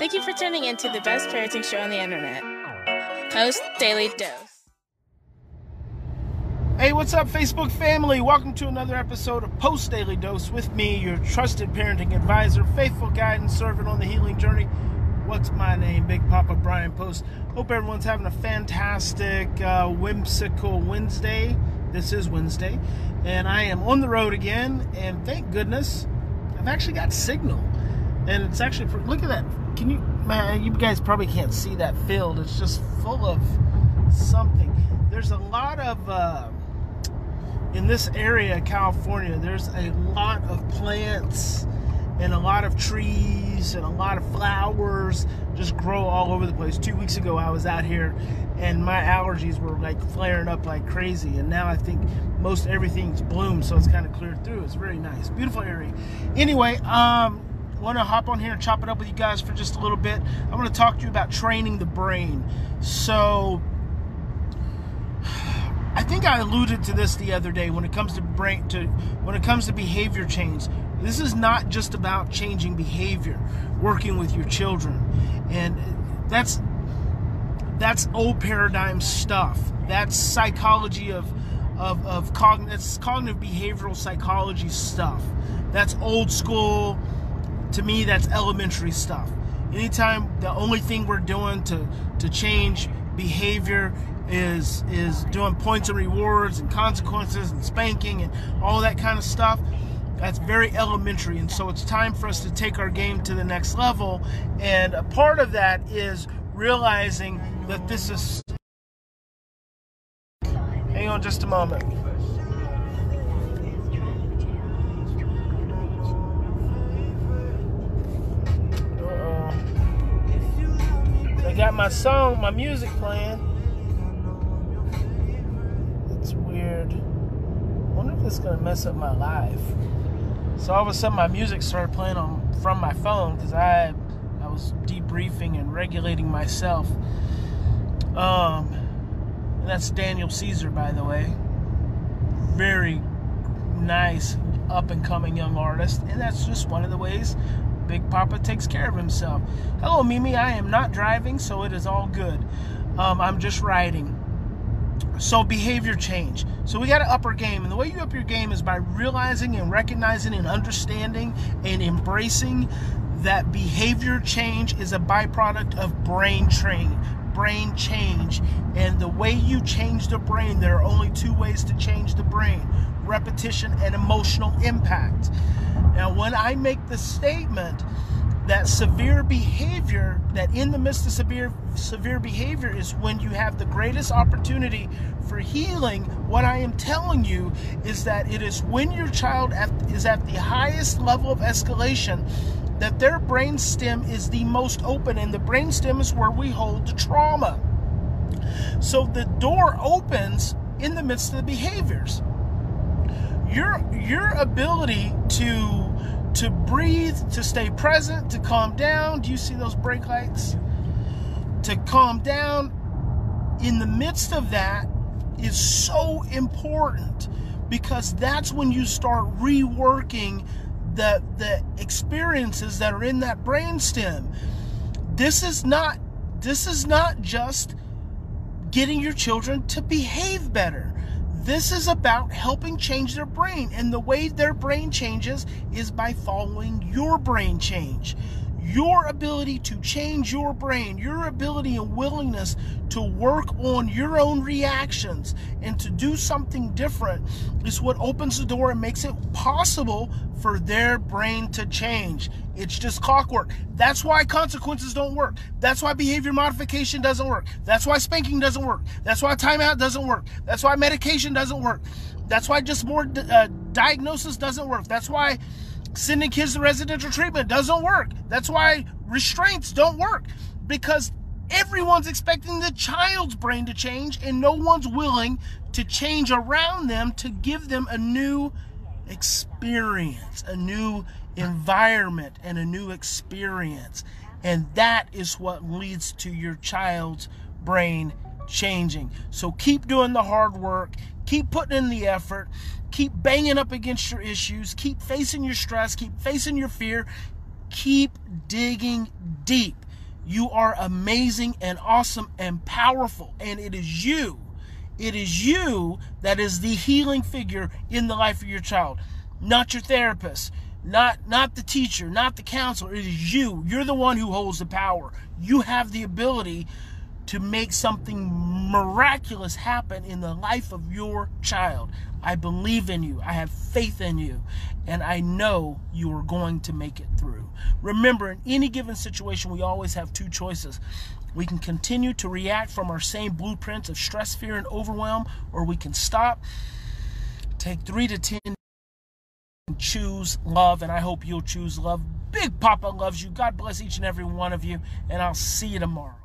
Thank you for tuning in to the best parenting show on the internet, Post Daily Dose. Hey, what's up, Facebook family? Welcome to another episode of Post Daily Dose with me, your trusted parenting advisor, faithful guide, and servant on the healing journey. What's my name? Big Papa Brian Post. Hope everyone's having a fantastic, uh, whimsical Wednesday. This is Wednesday, and I am on the road again. And thank goodness, I've actually got signal, and it's actually look at that. Can you, man? You guys probably can't see that field. It's just full of something. There's a lot of. Uh, in this area, of California, there's a lot of plants and a lot of trees and a lot of flowers just grow all over the place. Two weeks ago, I was out here and my allergies were like flaring up like crazy. And now I think most everything's bloomed, so it's kind of cleared through. It's very nice, beautiful area. Anyway, um, want to hop on here and chop it up with you guys for just a little bit. I want to talk to you about training the brain. So, I think I alluded to this the other day when it comes to brain to when it comes to behavior change. This is not just about changing behavior, working with your children. And that's that's old paradigm stuff. That's psychology of of, of cognitive, cognitive behavioral psychology stuff. That's old school. To me, that's elementary stuff. Anytime the only thing we're doing to to change behavior is is doing points and rewards and consequences and spanking and all that kind of stuff that's very elementary. And so it's time for us to take our game to the next level. And a part of that is realizing that this is hang on just a moment got my song, my music playing. It's weird. I wonder if this is gonna mess up my life. So all of a sudden, my music started playing on from my phone because I I was debriefing and regulating myself. Um, and that's Daniel Caesar, by the way. Very nice, up and coming young artist, and that's just one of the ways Big Papa takes care of himself. Hello, Mimi. I am not driving, so it is all good. Um, I'm just riding. So behavior change. So we got to up our game, and the way you up your game is by realizing and recognizing and understanding and embracing that behavior change is a byproduct of brain training, brain change. And the way you change the brain, there are only two ways to change the brain repetition and emotional impact. Now, when I make the statement that severe behavior, that in the midst of severe severe behavior is when you have the greatest opportunity for healing. What I am telling you is that it is when your child is at the highest level of escalation that their brain stem is the most open, and the brain stem is where we hold the trauma. So the door opens in the midst of the behaviors. Your your ability to to breathe, to stay present, to calm down. Do you see those brake lights? To calm down in the midst of that is so important because that's when you start reworking the the experiences that are in that brainstem. This is not this is not just getting your children to behave better. This is about helping change their brain. And the way their brain changes is by following your brain change. Your ability to change your brain, your ability and willingness to work on your own reactions and to do something different is what opens the door and makes it possible for their brain to change. It's just clockwork. That's why consequences don't work. That's why behavior modification doesn't work. That's why spanking doesn't work. That's why timeout doesn't work. That's why medication doesn't work. That's why just more uh, diagnosis doesn't work. That's why sending kids to residential treatment doesn't work. That's why restraints don't work because everyone's expecting the child's brain to change and no one's willing to change around them to give them a new experience, a new environment, and a new experience. And that is what leads to your child's brain changing. So keep doing the hard work, keep putting in the effort, keep banging up against your issues, keep facing your stress, keep facing your fear, keep digging deep You are amazing and awesome and powerful. And it is you, it is you that is the healing figure in the life of your child, not your therapist. Not not the teacher, not the counselor. It is you. You're the one who holds the power. You have the ability to make something miraculous happen in the life of your child. I believe in you. I have faith in you. And I know you are going to make it through. Remember, in any given situation, we always have two choices. We can continue to react from our same blueprints of stress, fear, and overwhelm, or we can stop, take three to 10, and choose love. And I hope you'll choose love. Big Papa loves you. God bless each and every one of you. And I'll see you tomorrow.